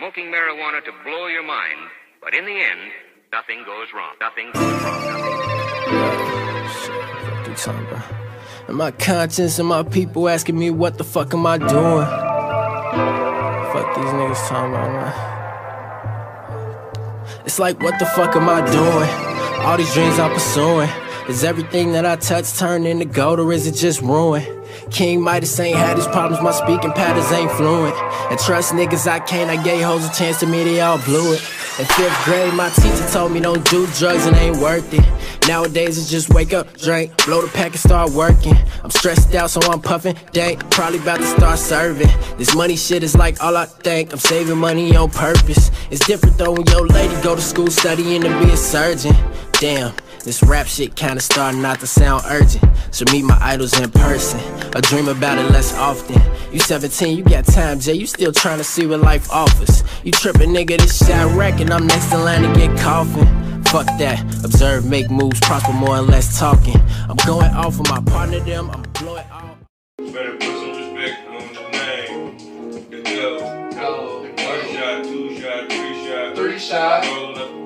smoking marijuana to blow your mind, but in the end, nothing goes wrong. Nothing goes wrong. Fuck you talking about? And my conscience and my people asking me what the fuck am I doing? Fuck these niggas talking about, man. It's like, what the fuck am I doing? All these dreams I'm pursuing. Is everything that I touch turned into gold or is it just ruin? King Midas ain't had his problems, my speaking patterns ain't fluent. And trust niggas I can't, I gave hoes a chance to me, they all blew it. In fifth grade, my teacher told me don't do drugs, it ain't worth it. Nowadays it's just wake up, drink, blow the pack and start working. I'm stressed out, so I'm puffing, dank, probably about to start serving. This money shit is like all I think, I'm saving money on purpose. It's different though when your lady go to school studying to be a surgeon. Damn. This rap shit kinda starting not to sound urgent. Should meet my idols in person. I dream about it less often. You 17, you got time, Jay. You still trying to see what life offers. You trippin', nigga, this shit I reckon. I'm next in line to get coffin. Fuck that. Observe, make moves, prosper more and less talking. I'm going off of my partner, them. I'm blowing off. Better put some respect on the name. Let's go. Go. One shot, two shot, three shot. Three shot.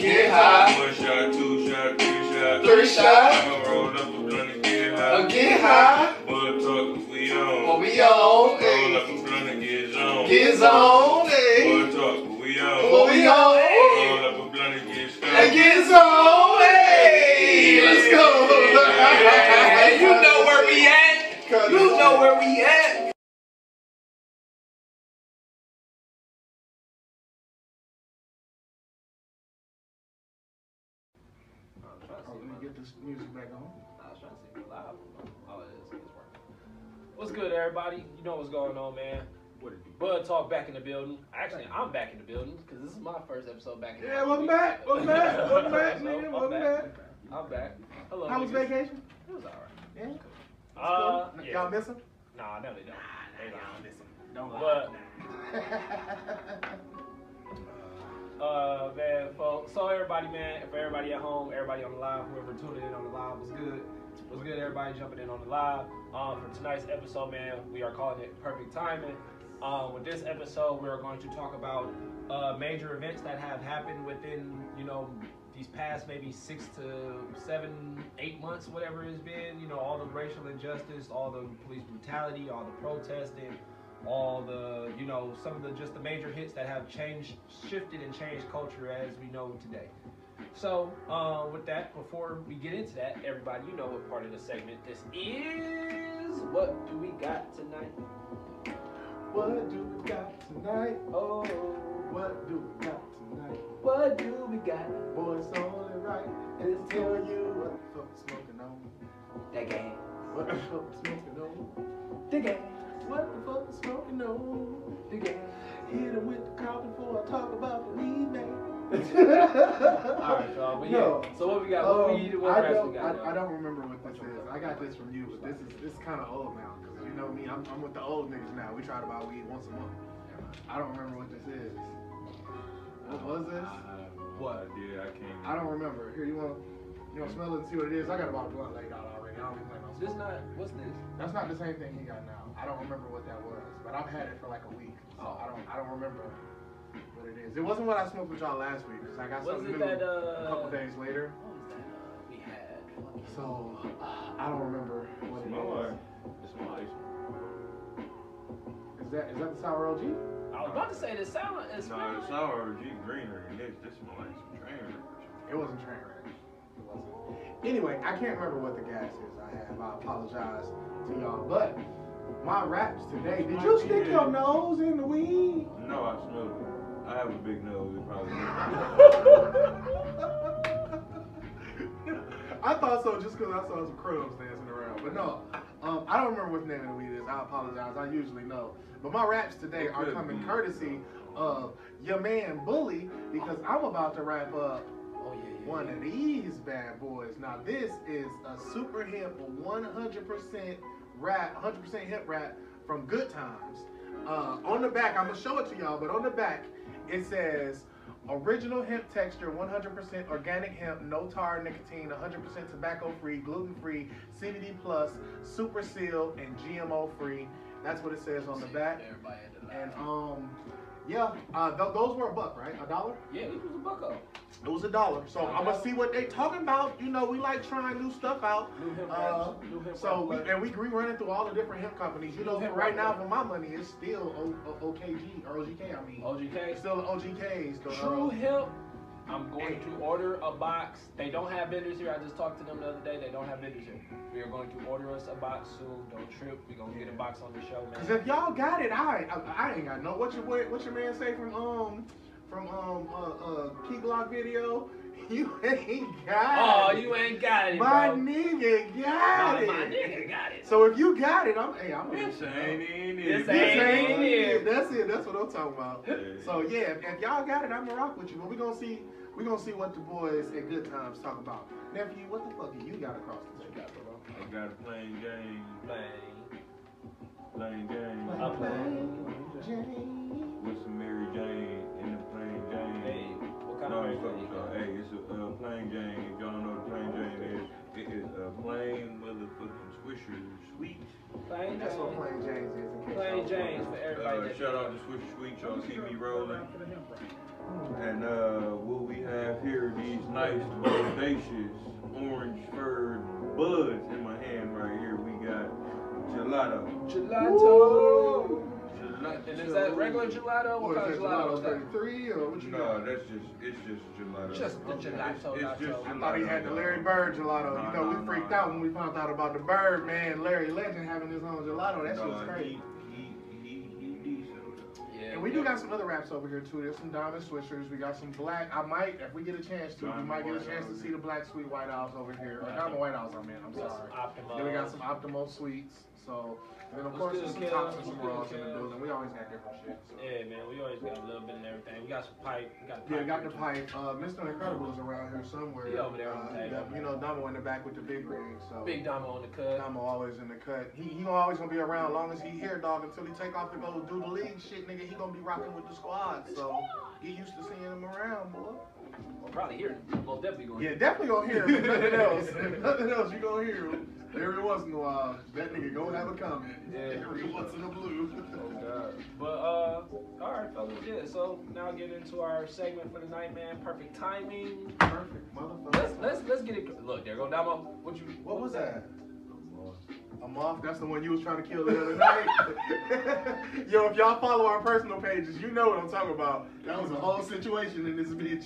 Get high. One shot, two shot, three shot. Three shot. I'ma roll up the blunt and get high. Uh, get high. Bud Talk, we on. What we on? Roll Hey. up the blunt and get on. Get on. Hey. Bud Talk, we on. What we on? Hey. Roll up a blunt and get stoned. And get on. Hey. Let's go. you know where we at. You know where we at. Let me get this music back on. I was trying to see if live. Oh, it is. It's working. What's good, everybody? You know what's going on, man. What it do? Bud Talk back in the building. Actually, I'm back in the building because this is my first episode back in the Yeah, welcome back. Welcome back. Welcome back, So, nigga. I'm Welcome back. I'm back. Hello. How was niggas. vacation? It was alright. Yeah. Uh, Cool. yeah. Y'all miss him? Nah, no, they don't. Nah, They don't. miss him. Don't But Uh, man, folks. So everybody, man, for everybody at home, everybody on the live, whoever tuned in on the live was good. Was good. Everybody jumping in on the live. Um, for tonight's episode, man, we are calling it perfect timing. Um, with this episode, we are going to talk about uh, major events that have happened within, you know, these past maybe six to seven, eight months, whatever it's been. You know, all the racial injustice, all the police brutality, all the protesting, all the you know some of the just the major hits that have changed shifted and changed culture as we know today so uh, with that before we get into that everybody you know what part of the segment this is what do we got tonight What do we got tonight? oh What do we got tonight? what do we got Boy, it's only right and it's tell you what the fuck we smoking on. that game What the fuck we smoking on? the game What the fuck we smoking on? the game Hit him with the cop before I talk about the weed, man. all right y'all but yeah No. so what we got what Um, we what I don't, we got I, y'all? I don't remember what this is. I got this from you, but this is this is kind of old now because you know me. I'm, I'm with the old niggas now. We try to buy weed once a month. I don't remember what this is. What was this? What? Yeah, I can't. I don't remember. Here, you want you want to smell it and see what it is? I got about a blunt laid out already. I don't be playing on this smoke. not what's this That's not the same thing he got now. I don't remember what that was, but I've had it for like a week, so Oh. I don't I don't remember what it is. It wasn't what I smoked with y'all last week because I got Was something it new that, a couple uh, days later. what was that uh, we had So I don't remember what it Smell is. like, it's nice. Is that is that the sour OG? I was about to say the sound is No, it's sour G greener than this. This smells like some train wreck. It wasn't train wreck. It wasn't. Anyway, I can't remember what the gas is I have. I apologize to y'all. But my raps today. Did you stick your nose in the weed? No, I smell it. I have a big nose. It probably. I thought so just because I saw some crumbs dancing around. But no, um, I don't remember what the name of the weed is. I apologize. I usually know. But my raps today are coming courtesy of your man Bully because I'm about to wrap up Oh yeah, yeah. One of these bad boys. Now this is a super hip 100% rap, 100% hip rap from Good Times. Uh, on the back, I'm gonna show it to y'all, but on the back it says original hemp texture, 100% organic hemp, no tar, nicotine, 100% tobacco free, gluten free, CBD plus, super seal, and GMO free. That's what it says on the back. And um, Yeah, uh, th- those were a buck, right? A dollar? Yeah, he was a buck up. It was a dollar. So I'm gonna see what they talking about. You know, we like trying new stuff out. New hemp Uh, new hemp so we, and we we running through all the different hemp companies. You know, right now, for my money, it's still o- o- OKG or OGK. I mean, OGK. it's still OGKs. The, True uh, hemp. I'm going to order a box. They don't have vendors here. I just talked to them the other day. They don't have vendors here. We are going to order us a box soon. Don't trip. We're gonna get a box on the show, Cause if y'all got it, I I, I ain't got no. What your what your man say from um from um uh uh Key Block video? You ain't got Oh, it. you ain't got it, My bro. nigga got Oh, it. my nigga got it. So if you got it, I'm hey, I'm This ain't in This it. This ain't ain't in it. it. That's it. That's what I'm talking about. Yeah. So yeah, if, if y'all got it, I'm gonna rock with you. But we gonna see, we gonna see what the boys at Good Times talk about. Nephew, what the fuck do you got across the table? I got a plain Jane, Plain. plain Jane. A plain. With some Mary Jane in the plain Jane. Hey, what kind No, of it's Plain Jane you uh, hey, it's a uh, plain Jane. If y'all don't know what plain Jane is, it is a plain motherfucking Swisher sweet. Plain That's what Jane. Plain James is. In case Plain y'all James for everybody. Uh, that- shout out to Swisher Sweet. Y'all keep me rolling. And uh, what we have here, these nice, bodacious, orange furred buds in my hand right here. We got gelato. Gelato. Gelato. And is that regular gelato? What What kind is of that, gelato is Gelato that? 33 or what you No, got? that's just it's just gelato. Just the gelato, It's, just nacho. I thought he had the. Larry Bird gelato. No, you know, no, we freaked no. out when we found out about the Bird man, Larry Legend having his own gelato. That shit was crazy. He, he, Yeah. And we do got some other wraps over here too. There's some diamond swishers. We got some black. I might, if we get a chance to, we might get a chance to see the black sweet white owls over here. Or diamond white owls, I mean. I'm sorry. some Then we got some optimal sweets. So, and then of What's course there's some Kev? tops and some What's good, raws in the building. We always got different shit. So. Yeah, man, we always got a little bit and everything. We got some pipe. We got the Yeah, pipe. got the pipe. Uh, Mr. Incredible is around here somewhere. He over there on the Uh, table. yeah, you know, Damo in the back with the big ring. So Big Damo on the cut. Damo always in the cut. He he always gonna be around as long as he here, dog. Until he take off to go do the league shit, nigga. He gonna be rocking with the squad. So get used to seeing him around, boy. We'll probably hear him. Most definitely going Yeah, definitely gonna hear him. Nothing else. If nothing else, you gonna hear him. Every once in a while, that nigga gonna have a comment. Yeah. Every once in a blue. oh god. But uh, all right, fellas. Yeah. So now get into our segment for the night, man. Perfect timing. Perfect, motherfucker. Let's let's let's get it. Look, there go Damo. What you? What was that? A moth? That's the one you was trying to kill the other night. Yo, if y'all follow our personal pages, you know what I'm talking about. That was a whole situation in this bitch.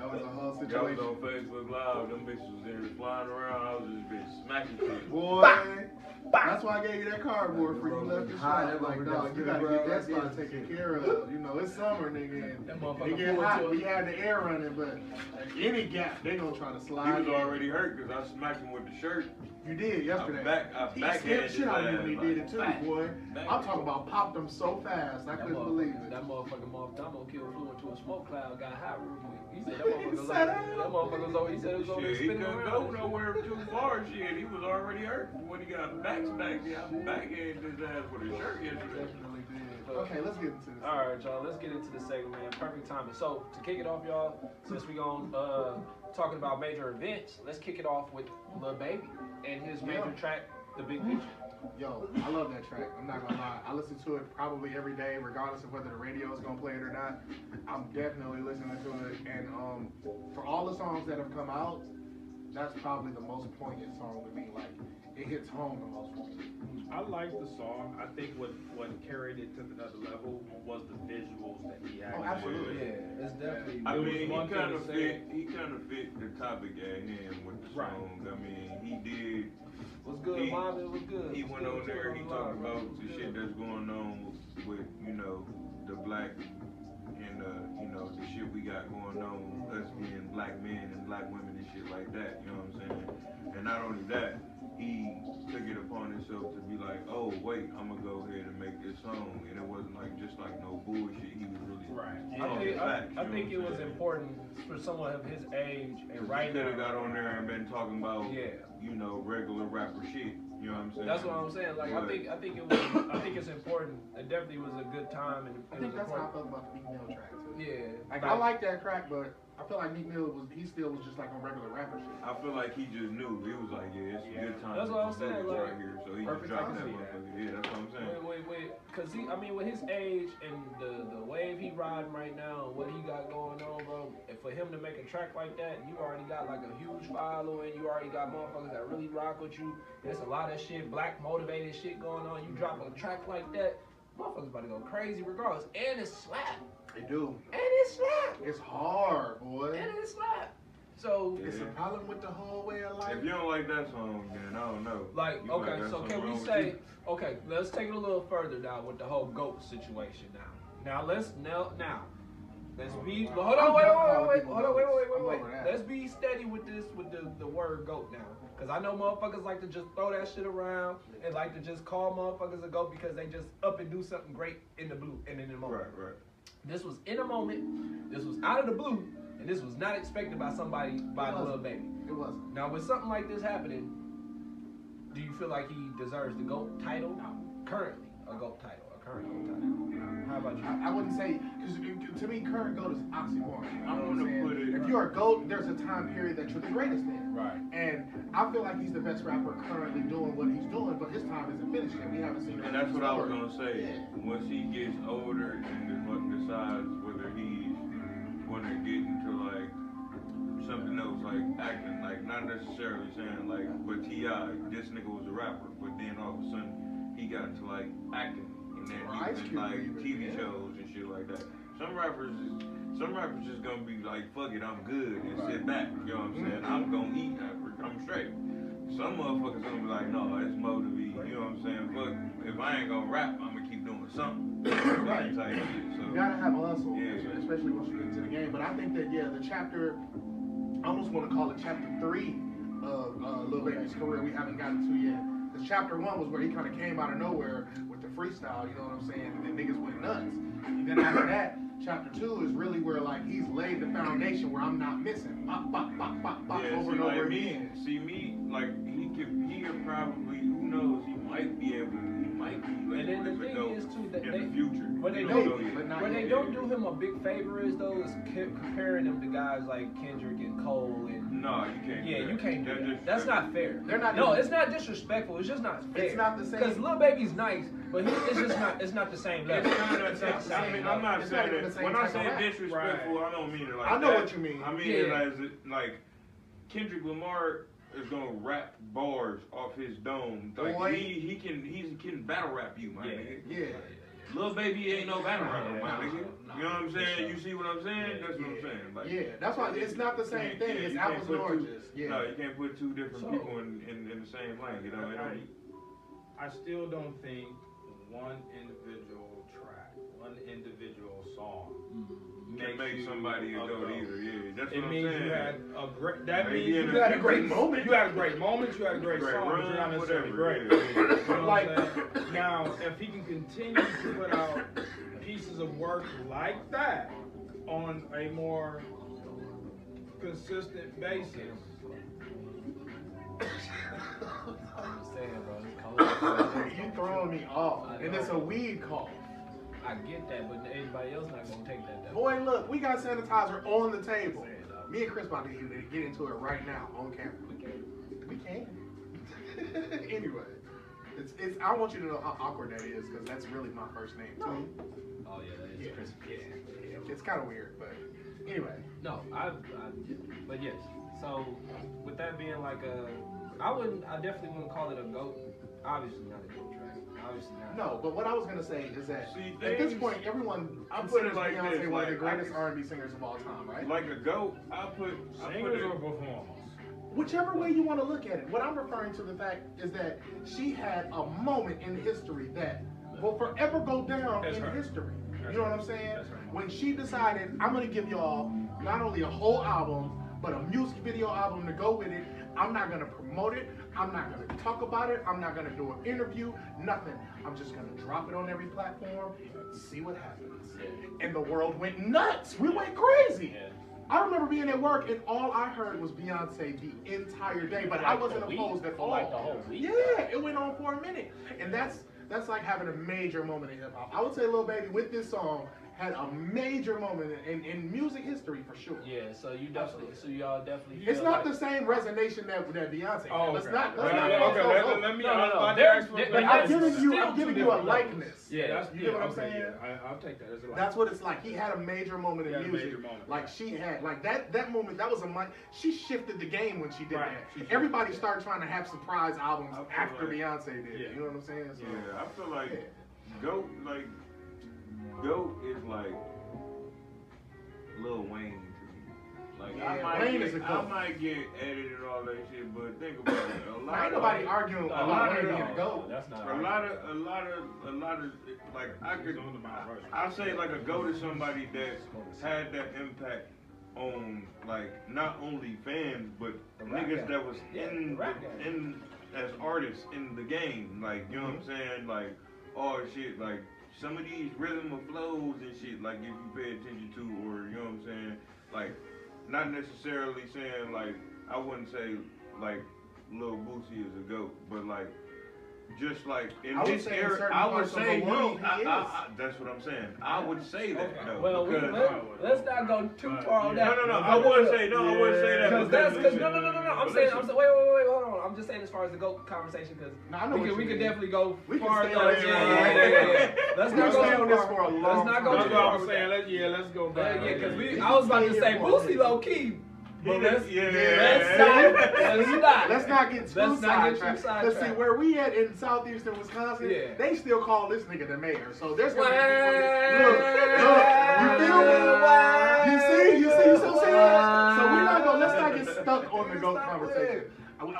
That was a whole Y'all was on Facebook Live. Them bitches was in there flying around. I was just bitch smacking shit. Boy, that's why I gave you that cardboard for you left the shop. Like, dog, you gotta get that spot taken care of. You know, it's summer, nigga, and it get hot. We had the air running, but any gap, they gonna try to slide. He slide. was already hurt because I smacked him with the shirt. You did yesterday. I back- I he backhanded skipped shit out of you his when he ass, did it too, back- boy. back- I'm talking about popped him so fast, I That couldn't believe it. That motherfucker Moth Damo killed flew into a smoke cloud, got hot real quick. He said that He motherfucker was said over, that? that motherfucker was over, he said it was over there Shit, he spinning couldn't around. go nowhere too far. Shit, he was already hurt when he got back smacked. Yeah, I backhanded his ass with his shirt yesterday. Definitely did. Okay, let's get into this. All right, y'all. Let's get into the segment, man. Perfect timing. So to kick it off, y'all, since we going uh talking about major events, let's kick it off with Lil Baby and his major Yeah. track, The Big Picture. Yo, I love that track. I'm not gonna lie. I listen to it probably every day, regardless of whether the radio is gonna play it or not. I'm definitely listening to it. And um, for all the songs that have come out, that's probably the most poignant song to me. Like, it hits home the most for me. I like the song. I think what what carried it to another level was the visuals that he had. Oh, absolutely. Yeah, it's definitely. I mean, he kind to of say- fit. He kind of fit the topic at hand with the Right. song. I mean, he did. What's good, He- Mom? It was good. He What's went good? on there. He talked live, about What's the good? shit that's going on with you know the black and uh, you know the shit we got going on, us being black men and black women and shit like that. You know what I'm saying? And not only that, he took it upon himself to be like, oh wait, I'm gonna go ahead and make this song, and it wasn't like just like no bullshit. He was really Right. I talking think, I, facts, I you think it was saying? important for someone of his age and right could have now. got on there and been talking about, Yeah. you know, regular rapper shit. You know what I'm saying? That's what I'm saying. Like I think I think it was I think it's important. It definitely was a good time and it I was think that's how I important. felt about the female track too. Yeah. Like I like that track, but I feel like Meek Mill was he still was just like on regular rapper shit. I feel like he just knew. He was like, yeah, it's a Yeah. good time. That's to what I'm saying, like, right here. So he just perfect dropped that motherfucker. Yeah, that's what I'm saying. Wait, wait, wait. Cause he, I mean, with his age and the the wave he riding right now, and what he got going on, bro. And for him to make a track like that, you already got like a huge following. You already got motherfuckers that really rock with you. There's a lot of shit, black motivated shit going on. You drop a track like that, motherfuckers about to go crazy regardless. And it's slap. They do. And it's slap. It's hard, boy. And it's slap. So. Yeah. It's a problem with the whole way of life. If you don't like that song, then I don't know. Like, You okay, that's so can we say, okay, let's take it a little further now with the whole GOAT situation now. Now, let's, now, now, let's be, Oh, hold on, wait, wait, wait, wait, people hold on, wait, wait, wait, wait. Let's be steady with this, with the, the word GOAT now. Because I know motherfuckers like to just throw that shit around and like to just call motherfuckers a GOAT because they just up and do something great in the blue and in the moment. Right, right. This was in a moment, this was out of the blue, and this was not expected by somebody, by the little wasn't. baby. It wasn't. Now, with something like this happening, do you feel like he deserves the GOAT title? Currently, a GOAT title, a current GOAT title. How about you? I, I wouldn't say because to me, current goat is oxymoron. I'm gonna saying? put it- if you're a goat, there's a time period that you're the greatest in. Right. And I feel like he's the best rapper currently doing what he's doing, but his time isn't finished yet. We haven't seen. And that's what I was gonna say. Yeah. Once he gets older and decides whether he's gonna get into like something else, like acting, like not necessarily saying like, but T.I., this nigga was a rapper, but then all of a sudden he got into like acting, and then Or he Ice was in Cube like TV shows and shit like that. Some rappers. Some rappers just gonna be like, fuck it, I'm good, and sit back. You know what I'm saying? I'm gonna eat, I'm straight. Some motherfuckers gonna be like, no, it's more to be, you know what I'm saying? Fuck, if I ain't gonna rap, I'm gonna keep doing something. Right. Type shit. So, You gotta have a hustle, Yeah. especially once you get into the game. But I think that yeah, the chapter, I almost want to call it chapter three of uh, Lil Baby's career. We haven't gotten to yet. Because chapter one was where he kind of came out of nowhere with freestyle. You know what I'm saying? And then niggas went nuts. And then after that, chapter two is really where like he's laid the foundation where I'm not missing. Bop, bop, bop, bop, bop, yeah, over see, and over like me, see me, like he could, he could probably, who knows, he might be able, he might be And then the thing is too that in they, the future. what they don't, know, Maybe, but not what they don't do him a big favor is though is c- comparing him to guys like Kendrick and Cole and. No, you can't. Yeah, you can't do That that. That's not fair. They're not No, it's not disrespectful. It's just not fair. It's not the same. Because Lil Baby's nice, but he, it's just not. It's not the same level. It's kind of, It's not the I mean, I'm not It's not saying even that. When I say rap. disrespectful, I don't mean it like I know that. what you mean. I mean Yeah. it as it, like Kendrick Lamar is gonna rap bars off his dome. Like Boy. he he can he can battle rap you, my Yeah. nigga. Yeah. Lil Baby ain't no battle rapper, Yeah, my nigga. nah, you know what I'm saying? sure. You see what I'm saying? Yeah. That's what I'm saying. Like, Yeah, that's why it's not the same thing. can't- It's can't apples put and two- oranges. Yeah. No, you can't put two different So- people in, in, in the same lane. You know, it don't, I still don't think one individual track, one individual song can make you somebody a goat goat. either. Yeah, that's It what I'm means saying. you had a great. That Maybe means in you had a great moment. You had a great moment. You had a great, Great song, but you're not necessarily whatever, great. yeah. You know Like- what I'm saying? Now, if he can continue to put out pieces of work like that on a more consistent basis, I'm saying, bro. You throwing me off, and it's a weed cough. I get that, but anybody else not gonna take that. Though. Boy, look, we got sanitizer on the table. Me and Chris about to get get into it right now on camera. We can. We can. anyway, it's it's. I want you to know how awkward that is because that's really my first name too. Oh yeah, that is Yeah. Chris. Yeah, yeah. It's kind of weird, but anyway. No, I, I, but yes. So with that being like a, I wouldn't, I definitely wouldn't call it a goat. Obviously not a goat track. Obviously not. No, but what I was gonna say is that See, at this things- point, everyone I put considers like Beyonce this, one of the like, I greatest can- R&B singers of all time, right? Like a goat, I put I put singers it, or performers. Whichever way you want to look at it, what I'm referring to the fact is that she had a moment in history that will forever go down That's in right. history. That's you know what. I'm saying? That's right. When she decided, I'm gonna give y'all not only a whole album, but a music video album to go with it. I'm not gonna promote it. I'm not gonna talk about it. I'm not gonna do an interview. Nothing. I'm just gonna drop it on every platform. See what happens. And the world went nuts. We went crazy. I remember being at work and all I heard was Beyonce the entire day, but I wasn't opposed at For oh, all. like the whole week? Yeah, it went on for a minute, and that's that's like having a major moment in hip hop. I would say Lil Baby with this song had a major moment in, in music history for sure. Yeah, so you definitely, so y'all definitely. It's not like, the same resonation that, that Beyonce. Oh, let's okay. not, let's Well, not yeah, okay, go, let, let me. Uh, no, no, no. I'll They're- ask for- they're- But Yeah, I'm giving you, I'm giving you a different levels. likeness. Yeah, that's You get what I'm okay, saying? yeah, I, I'll take that as a like. That's what it's like. He had a major moment in He a music. major moment. Like she had, like that that moment. That was a mic. She shifted the game when she did Right. that. She Everybody started trying to have surprise albums after Beyonce did. You know what I'm saying? Yeah, I feel like Goat, like Goat is like Lil Wayne to me. Like Yeah, I might Wayne get, is a I goat. might get edited and all that shit, but think about it. A lot Ain't of nobody arguing A lot Wayne of being them- a goat. That's not. a lot of a lot of a lot of like I could on the Mount I say like a goat is somebody that had that impact on like not only fans but niggas game. that was Yeah, in the the, in as artists in the game. Like you know what I'm mm-hmm. saying? Like all shit like some of these rhythm of flows and shit like if you pay attention to or you know what I'm saying? Like not necessarily saying like I wouldn't say like Lil Boosie is a goat, but like just like in I would this say era, I would parts of the say world, he, I, I, that's what I'm saying. I would say that Okay. though. Well, we, because, let, let's not go too But, far on yeah. that. no, no, no. I wouldn't say no. I wouldn't say that. Because that's because no, no, no, no, no. I'm But saying, I'm saying, wait, wait, wait, hold on. I'm just saying as far as the goat conversation because No, we what can, we can definitely go We can far. stay Yeah, yeah, yeah, long yeah, yeah. time. Let's not go stay too on this far. for a long Let's not go time. That's too what far. I'm saying. yeah, let's go back. yeah, because we. We I was about to say Boosie a low key. But let's, yeah. let's not. Let's not. Let's not get too Let's not get too sidetracked. Let's see where we at in southeastern Wisconsin. Yeah. They still call this nigga the mayor. So there's gonna be. Look, look, you feel me? You see, you see, you see what So we're not gonna let's not get stuck on the goat conversation.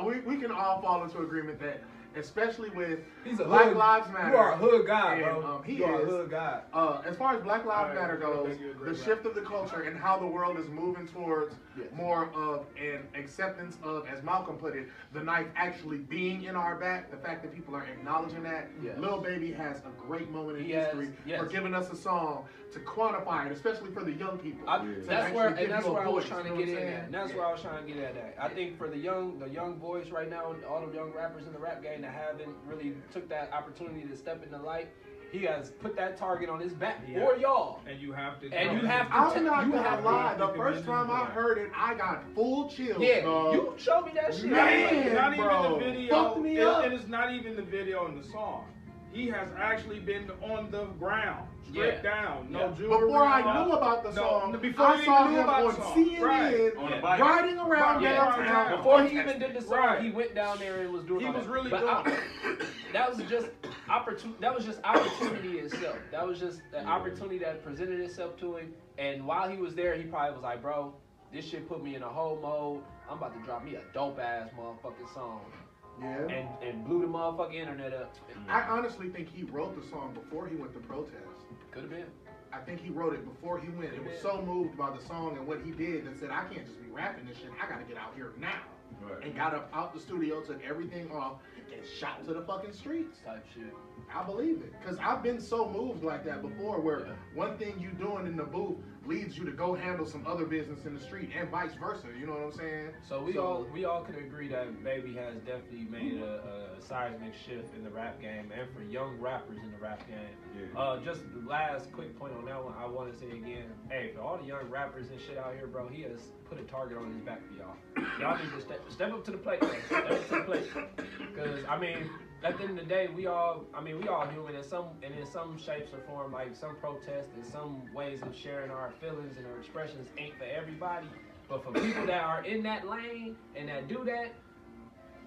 We, we can all fall into agreement that, especially with He's a Black hood. Lives Matter. You are a hood guy, and, bro. um, he you are a is. hood guy. Uh, as far as Black Lives Alright, Matter goes, think you agree the with shift of the culture and how the world is moving towards Yes. more of an acceptance of, as Malcolm put it, the knife actually being in our back. The fact that people are acknowledging that. Yes. Lil Baby has a great moment in He has, history yes. for giving us a song to quantify it, especially for the young people. I, Yeah. That's actually where and that's where I was trying to get in what at. saying? And that's where I was trying to get at. That. I think for the young the young boys right now, and all the young rappers in the rap game that haven't really took that opportunity to step in the light, he has put that target on his back Yeah. for y'all. And you have to. And you have to- I'm not You gonna have- lie. The first time I heard it, I got full chills. Yeah, dog. you showed me that shit. Man. not bro. even the video. Fucked me it- up. it is not even the video and the song. He has actually been on the ground, stripped Yeah. down, no Yeah. jewelry. Before I no- knew about the no, song, before I saw knew him about on the. CNN Right. On Yeah. bike. riding around Yeah. downtown. Before he even did the song, Right. he went down there and was doing. He was that. really But doing um, that was just opportunity. That was just opportunity itself. That was just an opportunity that presented itself to him. And while he was there, he probably was like, "Bro, this shit put me in a whole mode. I'm about to drop me a dope ass motherfucking song." Yeah. And and blew the motherfucking internet up. I honestly think he wrote the song before he went to protest. Could have been. I think he wrote it before he went. It was so moved by the song and what he did that said, I can't just be rapping this shit. I gotta get out here now. Right. And got up out the studio, took everything off, and shot to the fucking streets. Type shit. I believe it. Because I've been so moved like that before where Yeah. one thing you doing in the booth leads you to go handle some other business in the street and vice versa. You know what I'm saying? So we all we all can agree that Baby has definitely made a, a seismic shift in the rap game and for young rappers in the rap game. Yeah. Uh, just last quick point on that one, I want to say again, hey, for all the young rappers and shit out here, bro, he has put a target on his back for y'all. Y'all need to step, step up to the plate, man. Step up to the plate. Because I mean, at the end of the day, we all, I mean, we all human in some and in some shapes or form. Like some protest and some ways of sharing our feelings and our expressions ain't for everybody. But for people that are in that lane and that do that,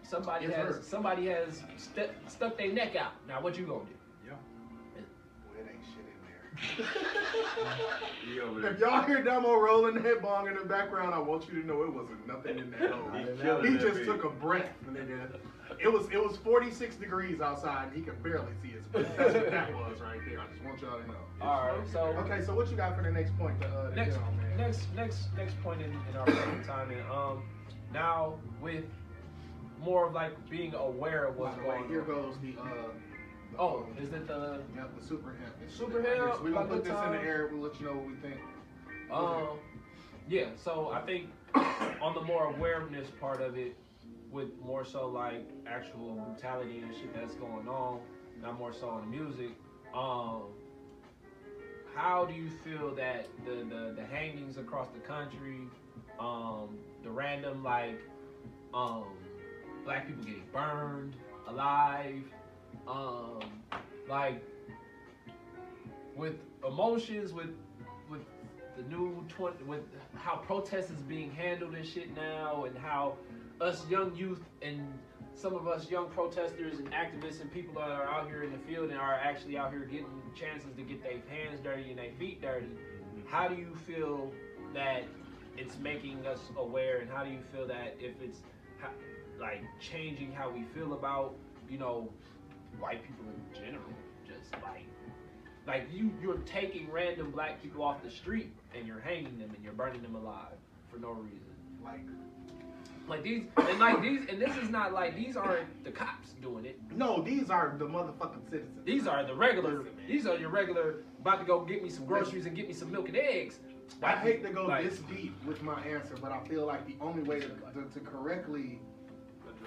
somebody It's has hurt. somebody has stu stuck their neck out. Now what you gonna do? Yeah. Well, it ain't shit in there. He over there. If y'all hear Damo rolling that bong in the background, I want you to know it wasn't nothing in that hole. He He just beat. took a breath, nigga. It was it was 46 degrees outside and he could barely see his feet. That's what that was right there. I just want y'all to know. All right, so Okay, so what you got for the next point to, uh, next on, next next next point in, in our time and um now with more of like being aware of what's going here on. goes the uh. the, Oh, is it the Yeah, the super hemp. It's- Super hemp, We're gonna put this in the air. We'll let you know what we think. Um, yeah. So I think on the more awareness part of it, with more so like actual brutality and shit that's going on, not more so on the music. Um, how do you feel that the, the, the hangings across the country, um, the random like um, black people getting burned alive, um, like with emotions, with with the new twenty, with how protests is being handled and shit now, and how us young youth and some of us young protesters and activists and people that are out here in the field and are actually out here getting chances to get their hands dirty and their feet dirty. How do you feel that it's making us aware, and how do you feel that if it's ha- like changing how we feel about you know white people in general, just like like you you're taking random black people off the street and you're hanging them and you're burning them alive for no reason. Like, Like these and like these and this is not like these aren't the cops doing it. no, these are the motherfucking citizens. These are the regular. Listen. These are your regular. About to go get me some groceries and get me some milk and eggs. I hate to go Like, this deep with my answer, but I feel like the only way to, to, to correctly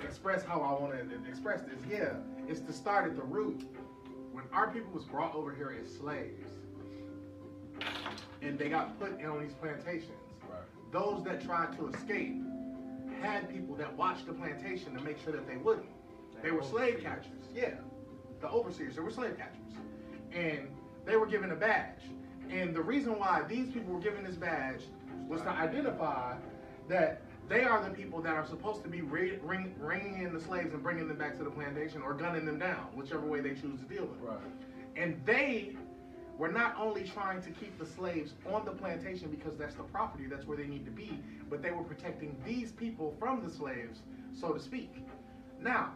express how I want to express this, yeah, it's to start at the root. When our people was brought over here as slaves, and they got put on these plantations, right. those that tried to escape had people that watched the plantation to make sure that they wouldn't. They were slave catchers, yeah. The overseers, they were slave catchers. And they were given a badge. And the reason why these people were given this badge was to identify that they are the people that are supposed to be ring, ring, ringing in the slaves and bringing them back to the plantation or gunning them down, whichever way they choose to deal with it. Right. And they were not only trying to keep the slaves on the plantation because that's the property, that's where they need to be, but they were protecting these people from the slaves, so to speak. Now,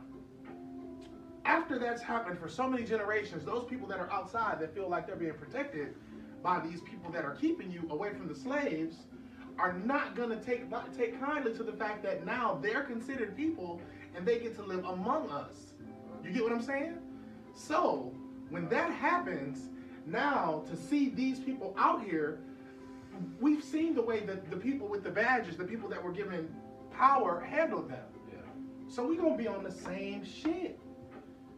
after that's happened for so many generations, those people that are outside that feel like they're being protected by these people that are keeping you away from the slaves are not gonna take not take kindly to the fact that now they're considered people and they get to live among us. You get what I'm saying? So when that happens, now to see these people out here, we've seen the way that the people with the badges, the people that were given power, handled them. Yeah. So we're gonna be on the same shit.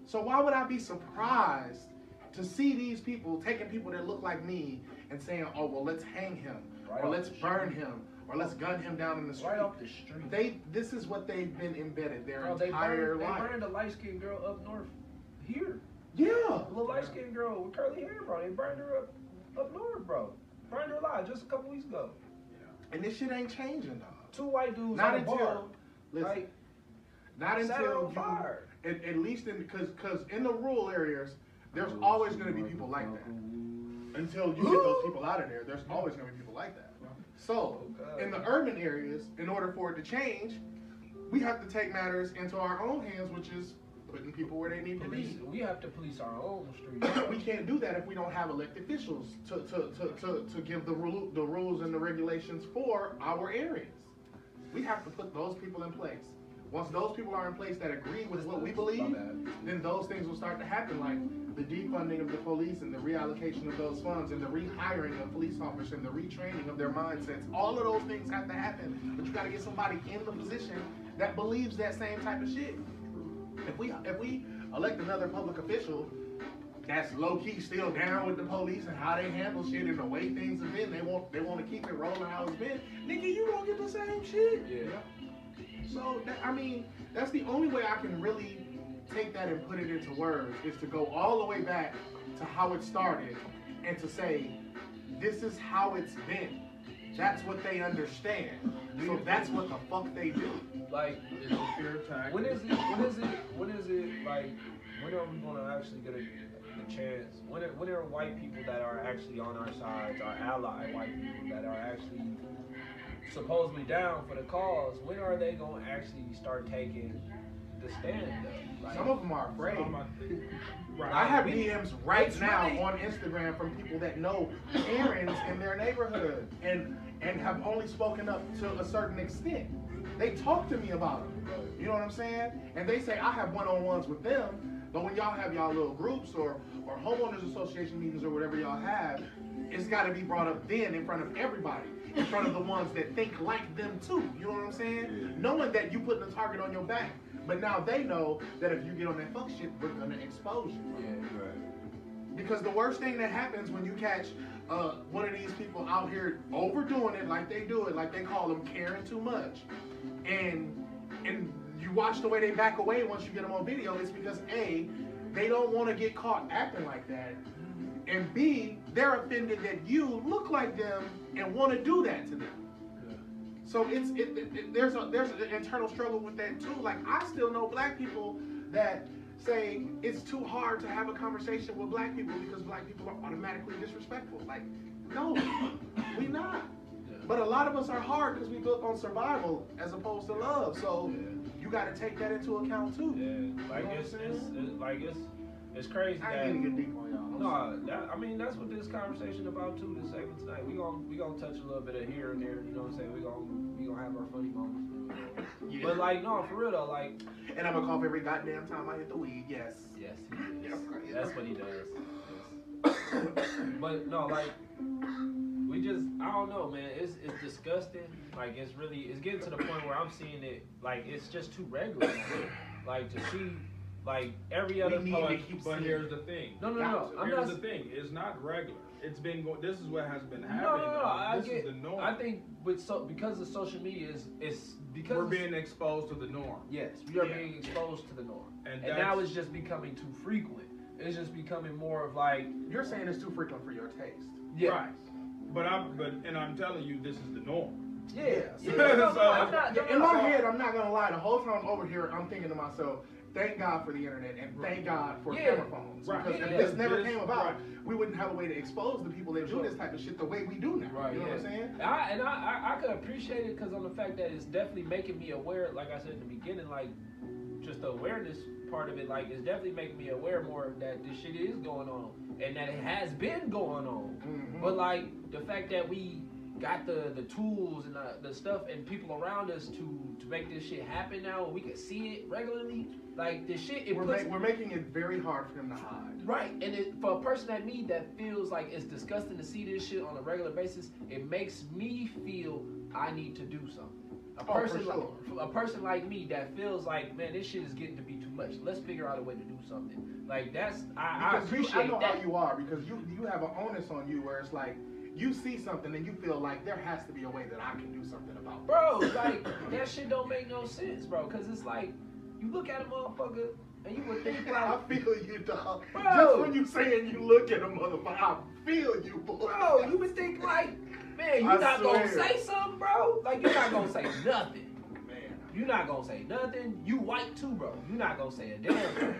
So why would I be surprised to see these people taking people that look like me and saying, "Oh well, let's hang him, Right or let's the burn him, or let's gun him down in the street"? Right off the street. They this is what they've been embedded their Bro, they entire burned, they burned a light skinned girl up north here. Yeah. A little light skinned girl with curly hair, bro. They burned her up up north, bro. Burned her alive just a couple weeks ago. And this shit ain't changing, dog. Two white dudes Not on a until bar. listen, Like, not set until on you fire. at, at least in because because in the rural areas, there's always going to be people like that. Until you get those people out of there, there's always going to be people like that. So in the urban areas, in order for it to change, we have to take matters into our own hands, which is putting people where they need to be. we have to police our own streets. we can't do that if we don't have elected officials to, to, to, to, to give the rule the rules and the regulations for our areas. We have to put those people in place. Once those people are in place that agree with what we believe, then those things will start to happen, like the defunding of the police and the reallocation of those funds and the rehiring of police officers and the retraining of their mindsets. All of those things have to happen, but you got to get somebody in the position that believes that same type of shit. If we if we elect another public official that's low key still down with the police and how they handle shit and the way things have been, they want they want to keep it rolling how it's been. Nigga, you gonna get the same shit. Yeah. So that, I mean, that's the only way I can really take that and put it into words is to go all the way back to how it started and to say, this is how it's been. That's what they understand. So that's what the fuck they do. Like, It's a fear tactic. when is it? When is it? When is it? Like, when are we gonna actually get a, a chance? When are, when are white people that are actually on our sides, our ally white people that are actually supposedly down for the cause? When are they gonna actually start taking the stand? Though? Like, Some of them are afraid. Um, I- right. I have we- DMs right now right. on Instagram from people that know Karens in their neighborhood and and have only spoken up to a certain extent. They talk to me about it. You know what I'm saying? And they say I have one-on-ones with them, but when y'all have y'all little groups or or homeowners association meetings or whatever y'all have, it's got to be brought up then in front of everybody, in front of the ones that think like them too. You know what I'm saying? Knowing that you putting a target on your back, but now they know that if you get on that fuck shit, we're gonna expose you. Yeah. right. Because the worst thing that happens when you catch uh, one of these people out here overdoing it like they do it, like they call them caring too much, and and you watch the way they back away once you get them on video, it's because a they don't want to get caught acting like that, and b they're offended that you look like them and want to do that to them. So it's it, it, it- there's a there's an internal struggle with that too. Like I still know black people that say it's too hard to have a conversation with black people because black people are automatically disrespectful. Like, no, we not. But a lot of us are hard because we built on survival as opposed to love. So you got to take that into account too. Yeah, like You know it's, it's, it's like it's it's crazy I that. ain't gonna get deep on y'all. I'm. No, that, I mean that's what this conversation about too. This segment tonight, we gonna we gonna touch a little bit of here and there. You know what I'm saying? We gonna we gonna have our funny moments. Yeah. But like no, for real though, like and I'm gonna cough every goddamn time I hit the weed. Yes. yes, he Yes, is. right. That's what he does. Yes. But no, like we just I don't know, man. It's it's disgusting. Like it's really it's getting to the point where I'm seeing it like it's just too regular. Like to see like every other need poet. to But here's the thing. No, no, no. I'm Here's not. the thing. It's not regular. It's been going. This is what has been happening. no, no. though. I this get. is the norm. I think with so because of social media is is because we're being exposed to the norm. yes we are Yeah. being exposed to the norm, And and, now it's just becoming too frequent. It's just becoming more of like You're saying it's too frequent for your taste. yeah, Right. But I'm. But and I'm telling you, this is the norm. yeah. Yeah, yeah. so- No, no, so- I'm not, In my head, I'm not gonna lie. The whole time I'm over here, I'm thinking to myself, "Thank God for the internet and thank God for Yeah. camera phones." Right. Because Yeah. if this never came about, right. we wouldn't have a way to expose the people that do this type of shit the way we do now. Right, you know yeah. what I'm saying? I, and I, I, I could appreciate it because on the fact that it's definitely making me aware, like I said in the beginning, like just the awareness part of it, like it's definitely making me aware more that this shit is going on and that it has been going on. Mhm. But like the fact that we got the the tools and the, the stuff and people around us to to make this shit happen now, we can see it regularly. Like this shit, it we're, puts we're making it very hard for them to hide. Right, and it, for a person like me that feels like it's disgusting to see this shit on a regular basis, it makes me feel I need to do something. A Oh, for person sure. like a person like me that feels like, man, this shit is getting to be too much. Let's figure out a way to do something. Like that's I, I appreciate I know that. how you are because you you have an onus on you where it's like you see something and you feel like there has to be a way that I can do something about. bro, like that shit don't make no sense, bro. Cause it's like you look at a motherfucker and you would think like, I feel you, dog. Bro. Just when you saying you look at a motherfucker, I feel you, boy. bro, you would think like, man, you I not gonna say something, bro. Like you're not gonna say nothing. Man. You not gonna say nothing. You white too, bro. You not gonna say a damn thing.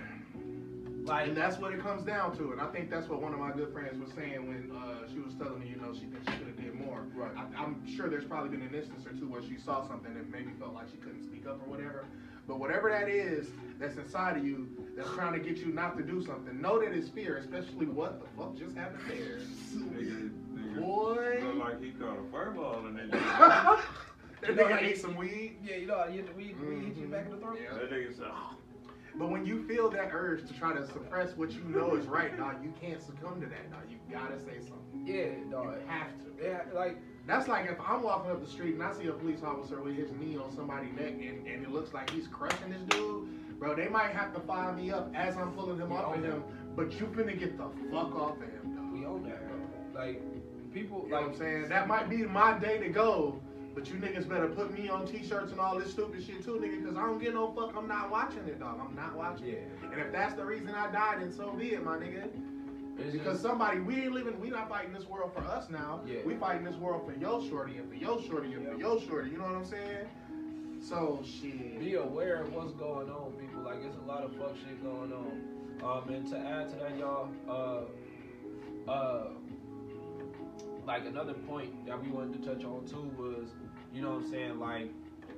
Like And that's what it comes down to. And I think that's what one of my good friends was saying when uh, she was telling me, you know, she thinks she could have did more. Right. I, I'm sure there's probably been an instance or two where she saw something and maybe felt like she couldn't speak up or whatever. But whatever that is that's inside of you that's trying to get you not to do something, know that it's fear, especially what the fuck just happened there. Nigga, nigga Boy. look like he caught a furball and that that You know, nigga like- ate some weed. yeah, you know, how you hit the weed, weed hit you back in the throat. Yeah. that nigga said, oh, But when you feel that urge to try to suppress what you know is right, dog, you can't succumb to that, dog. You gotta say something. Yeah, dog. You have to. Yeah, like That's like if I'm walking up the street and I see a police officer with his knee on somebody's neck and, and it looks like he's crushing this dude, bro, they might have to fire me up as I'm pulling him We off of own him, but you finna get the fuck off of him, dog. we own that, bro. Like people, You know like what I'm saying? That might be my day to go, but you niggas better put me on t-shirts and all this stupid shit too, nigga, because I don't get no fuck. I'm not watching it, dog. I'm not watching it. And if that's the reason I died, then so be it, my nigga. It's Because just- somebody, we ain't living, we not fighting this world for us now. Yeah. We fighting this world for yo shorty and for yo shorty and for Yeah. yo shorty. You know what I'm saying? So shit. be aware of what's going on, people. Like it's a lot of fuck shit going on. Um, and to add to that, y'all, uh, uh, like another point that we wanted to touch on too was, you know what I'm saying, like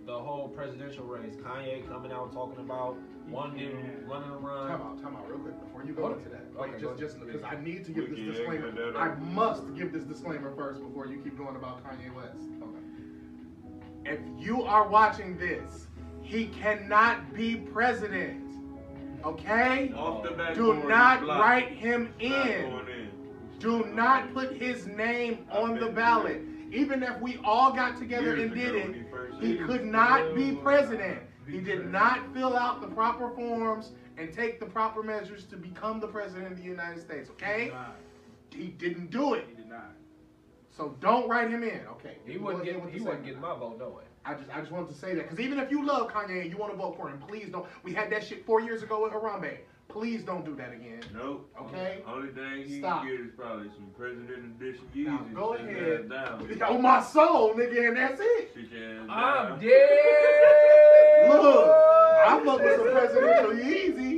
the whole presidential race. Kanye coming out talking about one dude running around. Time out, time out, real quick before you go Hold into that. on. Wait, Okay, go just, just because I need to give this disclaimer. I must give this disclaimer first before you keep going about Kanye West. Okay. If you are watching this, he cannot be president. Okay? off the back Do not write him Not in. Going in. Do not put his name on the ballot. Even if we all got together and did it, he first he did could not be president. He did not fill out the proper forms and take the proper measures to become the president of the United States. Okay? He didn't do it. He did not. So don't write him in. Okay. He Go wasn't get he the wasn't second getting one. my vote, no way. I just I just wanted to say that because even if you love Kanye and you want to vote for him, please don't. We had that shit four years ago with Harambe. Please don't do that again. Nope. Okay. Only thing he Stop. can get is probably some president edition Now go ahead. Down. On oh, my soul, nigga, and that's it. Sit your ass I'm down. dead. Look, I fuck with some presidential Yeezys.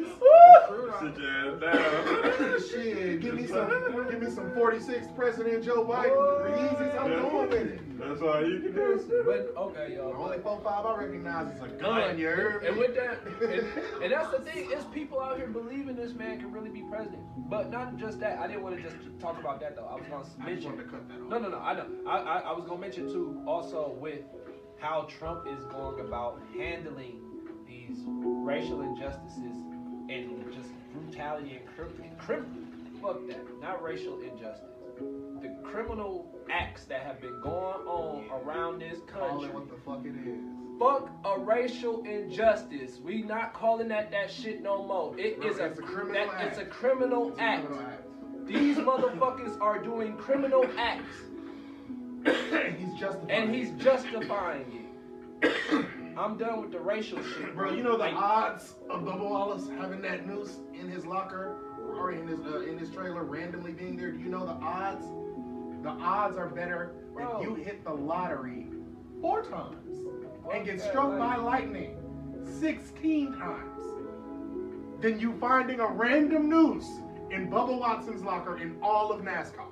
Sit your ass down. Shit, give me some, give me some 46 President Joe Biden Yeezys. I'm going with it. That's all you can do. But okay, y'all. The only four five I recognize is a gun. You heard me? And with that, and, and that's the thing, is people out here believing this man can really be president. But not just that. I didn't want to just talk about that though. I was gonna I just mention. to cut that off. No, no, no. I know. I, I, I was gonna mention too. Also with how Trump is going about handling these racial injustices and just brutality and crim, crim, fuck that. Not racial injustice. The criminal acts that have been going on around this Call country. it what the fuck it is. Fuck a racial injustice. We not calling that that shit no more. It Bro, is a, a criminal that, act. it's a criminal It's a act. criminal act. These motherfuckers are doing criminal acts, he's justifying. and he's justifying it. I'm done with the racial shit, Bro, you know the Like, odds of Bubba Wallace having that noose in his locker or in his uh, in his trailer randomly being there? Do you know the odds? The odds are better Bro. if you hit the lottery four times and get struck that, by lightning sixteen times than you finding a random noose in Bubba Watson's locker in all of NASCAR.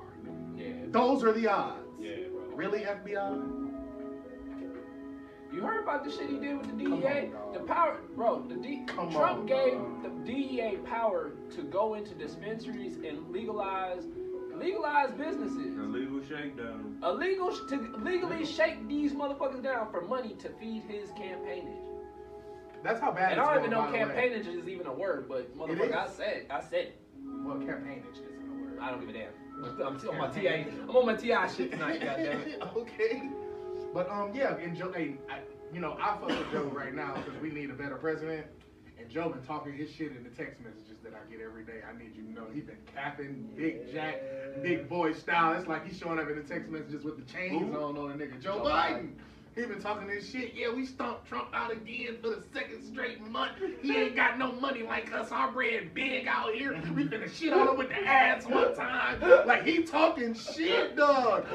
Yeah, Those are the odds. yeah, bro. Really, FBI? You heard about the shit he did with the DEA? on, the power, bro. The D, Come Trump on, gave dog. the DEA power to go into dispensaries and legalize legalize businesses. Illegal shakedown. Illegal sh- to legally shake these motherfuckers down for money to feed his campaighnage. That's how bad And it's I don't even know by the campaignage is even a word, but motherfucker, I said, I said it. Well, campaignage isn't a word. I don't give a damn. I'm on my TA. I'm on my TI shit tonight. Goddamn it. okay. But um, yeah, and Joe, hey, I, you know, I fuck with Joe right now because we need a better president. And Joe been talking his shit in the text messages that I get every day. I need you to know he been capping, big Jack, big boy style. It's like he's showing up in the text messages with the chains Who? on on a nigga. Joe Joe Biden. He been talking this shit. Yeah, we stumped Trump out again for the second straight month. He ain't got no money like us. Our bread big out here. We finna shit on him with the ads one time. Like he talking shit, dog.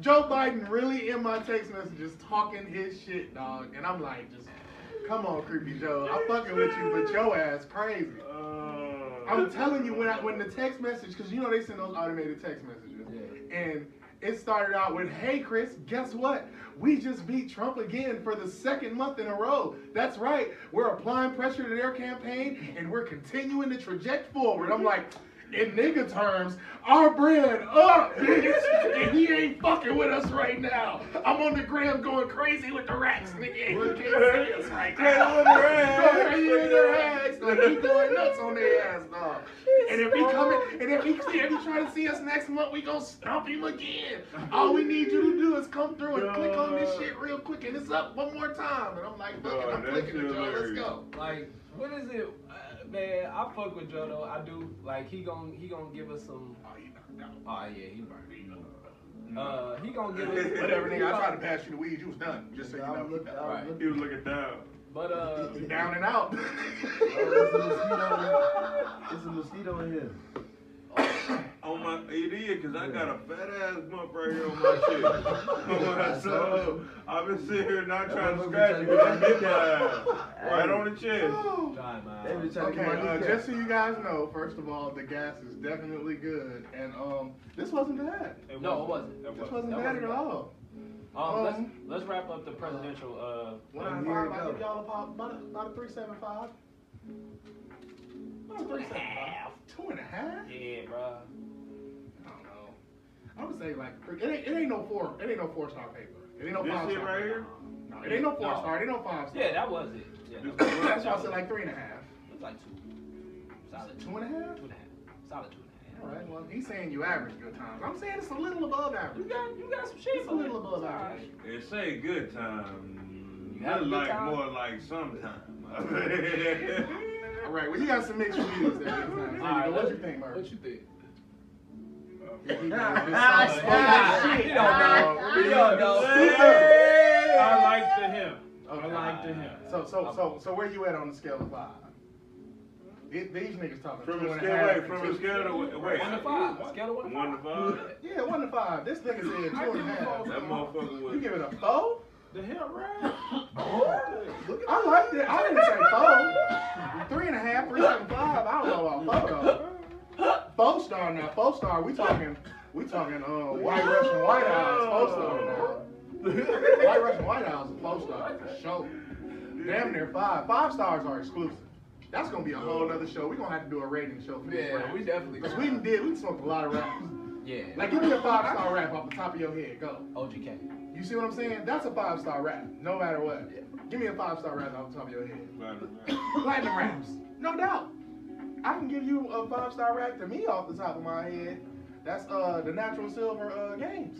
Joe Biden really in my text messages talking his shit, dog. And I'm like, just come on, creepy Joe. I'm fucking with you, but Joe ass crazy. Uh, I'm telling you when I, when the text message, because you know they send those automated text messages, Yeah. and it started out with, "Hey Chris, guess what? We just beat Trump again for the second month in a row. That's right. We're applying pressure to their campaign, and we're continuing to traject forward." I'm like. In nigga terms, our bread up, bitch, and he ain't fucking with us right now. I'm on the gram going crazy with the racks, nigga. and He can't see us right now. Crazy with the racks. Going crazy with the racks. Like he going nuts on their ass, dog. And if he coming, and if he, if he try to see us next month, we gonna stomp him again. All we need you to do is come through and click on this shit real quick, and it's up one more time. And I'm like, fuck it, I'm clicking it, shit Joe. Let's go. Like, what is it, uh, man? I fuck with Joe though. I do. Like, he gon' he gonna give us some. Oh, you knocked out. Oh yeah, he burned. Uh, he gonna give us Whatever, nigga. I tried to pass you the weed. You was done. Just so you know. Right. He was looking down. But uh, Down and out. It's a mosquito in here. On my, it is, cause I got a fat ass bump right here on my chest. so I've been sitting here not trying to scratch it, cause I hit my ass right on the chest. time out. They been trying Okay, to get my uh, just so you guys know, first of all, the gas is definitely good, and um, this wasn't bad. No, it wasn't. This wasn't That bad at wasn't all. Um, let's Um, let's wrap up the presidential. Uh, One out of Here five, we I give y'all a pop, about a, about a three seven five. About a three seven five. Two and a half. yeah, bro. I don't know. I would say like it ain't, it ain't no four. It ain't no four star paper. It ain't no This five shit star. right paper. here? No, it ain't no four No. star. It ain't no five star. Yeah, that was it. Yeah, This that was- was- That's why I said like three and a half. It was like two. Solid Two and a half? Two and a half. Solid two and a half. All right. Well, he's saying you average good times. I'm saying it's a little above average. You average. got you got some shit. It's a little above It's average. It say good time. You have a good like time? more like sometime. All right, well, you got some mixed reviews there. There you go. right, what you think, Mark? What you think? Shit. don't know. He don't know. I like the him. I Okay. like the him. So, so, so, so, where you at on the scale of five? These, these niggas talking From two a and scale, half wait, from two. a scale to wait. One to five. Scale of one to One five. to five. Yeah, one to five. This nigga said two and a half. That motherfucker You was. give it a four? The hell right? I liked it. I didn't say four. Three and a half, three seven five. I don't know about four though. Four star now. Four star. We talking. We talking. Uh, white Russian White House. Four star now. White Russian White House is four star for sure. Damn near five. Five stars are exclusive. That's gonna be a whole other show. We're gonna have to do a rating show for this Yeah, we definitely. Because we did, we smoked a lot of wraps. Yeah. Like, give me a five star wrap off the top of your head. Go. OGK. You see what I'm saying? That's a five star wrap, no matter what. Yeah. Give me a five star wrap off the top of your head. Platinum wraps, no doubt. I can give you a five star wrap to me off the top of my head. That's uh the Natural Silver uh, games.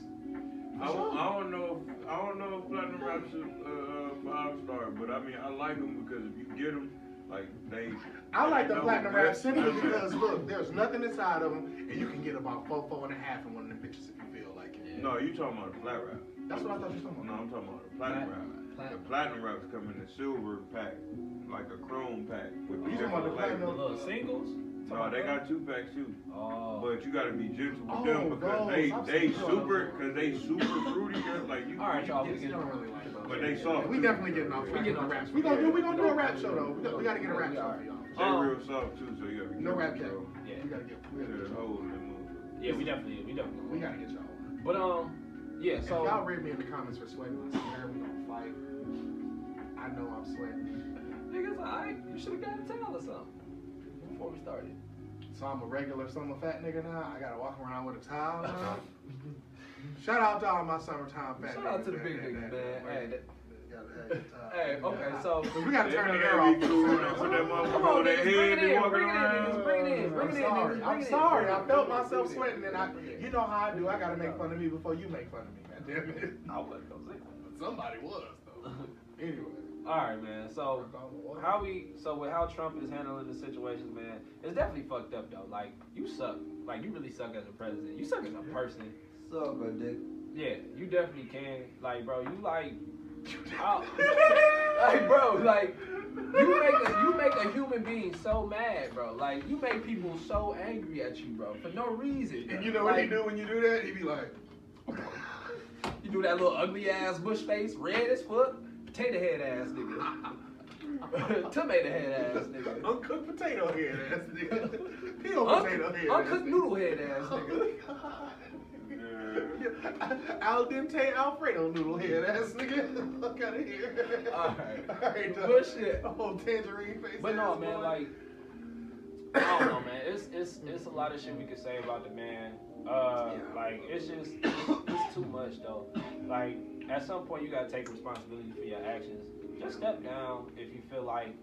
I, don't- I don't know. If, I don't know if platinum wraps is uh, five star, but I mean I like them because if you get them, like they. I like the they know platinum what- wrap simply because look, there's nothing inside of them, and you can get about four, four and a half in one of them bitches if you feel like it. No, you talking about the flat wrap. That's what I thought you were talking about. No. I'm talking about the platinum wrap. The platinum wraps come in a silver pack, like a chrome pack with the You talking about the different The little singles. No, they got two packs too. Oh. But you gotta be gentle with Oh, them because they. I've they super because they super fruity. They're like you. All right, y'all. We don't really like those. But they soft. We too. definitely getting off We track getting with the off wraps. track. We gonna do we gonna do a rap show though. We, got, we gotta get a rap show for y'all. They Um, real soft too, so you gotta be No rap careful, yet. Yeah. We gotta get we To gotta the get y'all. hole in the motherfucker. Yeah, we definitely. We definitely. We gotta get y'all. But um, yeah. If So y'all read me in the comments for sweating, I swear we gonna fight. I know I'm sweating. niggas, alright. You should have got a towel or something before we started. So I'm a regular summer fat nigga now. I gotta walk around with a towel now. Shout out to all my summertime fat Shout niggas. out to the big that- niggas, that- man. Hey, that- gotta have a towel. Hey, okay, so we gotta turn the air off. cool enough with that Come on, on niggas, bring it in, bring it in, around. niggas, bring it in, bring I'm it in, sorry. niggas, I'm bring in. sorry. I felt Bring it in, myself bring it in. sweating, and I, you know how I do. I gotta make fun of me before you make fun of me. God damn it. I wasn't gonna say But Somebody was though. Anyway. All right, man. So how we so with how Trump is handling the situations, man, it's definitely fucked up though. Like you suck. Like you really suck as a president. You suck as a person. Suck a dick. Yeah, you definitely can. Like, bro, you like, like, bro, like, you make a you make a human being so mad, bro. Like, you make people so angry at you, bro, for no reason. And you know what he do when you do that? He be like, You do that little ugly ass bush face, red as fuck, potato head ass nigga, tomato head ass nigga, uncooked potato head ass nigga. Peel Un- potato head. uncooked noodle head ass nigga. Al dente Alfredo noodle head ass nigga. Fuck out of here. Alright. Alright, dog. Bullshit. Oh, tangerine face. But no, man, boy. like I don't know, man. It's it's it's a lot of shit we could say about the man. Uh, like it's just it's, it's too much though. Like at some point you gotta take responsibility for your actions. Just step down if you feel like,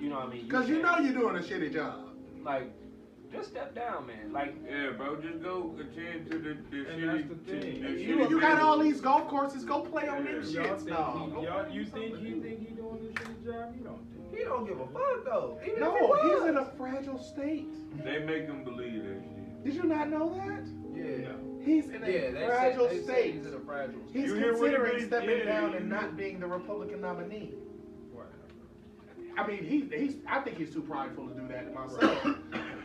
you know what I mean. Cause you know you're doing a shitty job. like, just step down, man. Like Yeah, bro, just go attend to the, the And shitty. that's the thing. the You, shitty you got all these golf courses. Go play on them Yeah. Y'all shits. think No, he, y'all, you think he think he doing this shitty job? He don't think. he don't give a fuck though. Even if he no, was. he's in a fragile state. They make him believe that shit. Did you not know that? yeah. He's in a Yeah, fragile say, state. he's in a fragile state. He's You hear what he considering stepping did? down and not being the Republican nominee. Right. I mean, he, he's. I think he's too prideful to do that myself.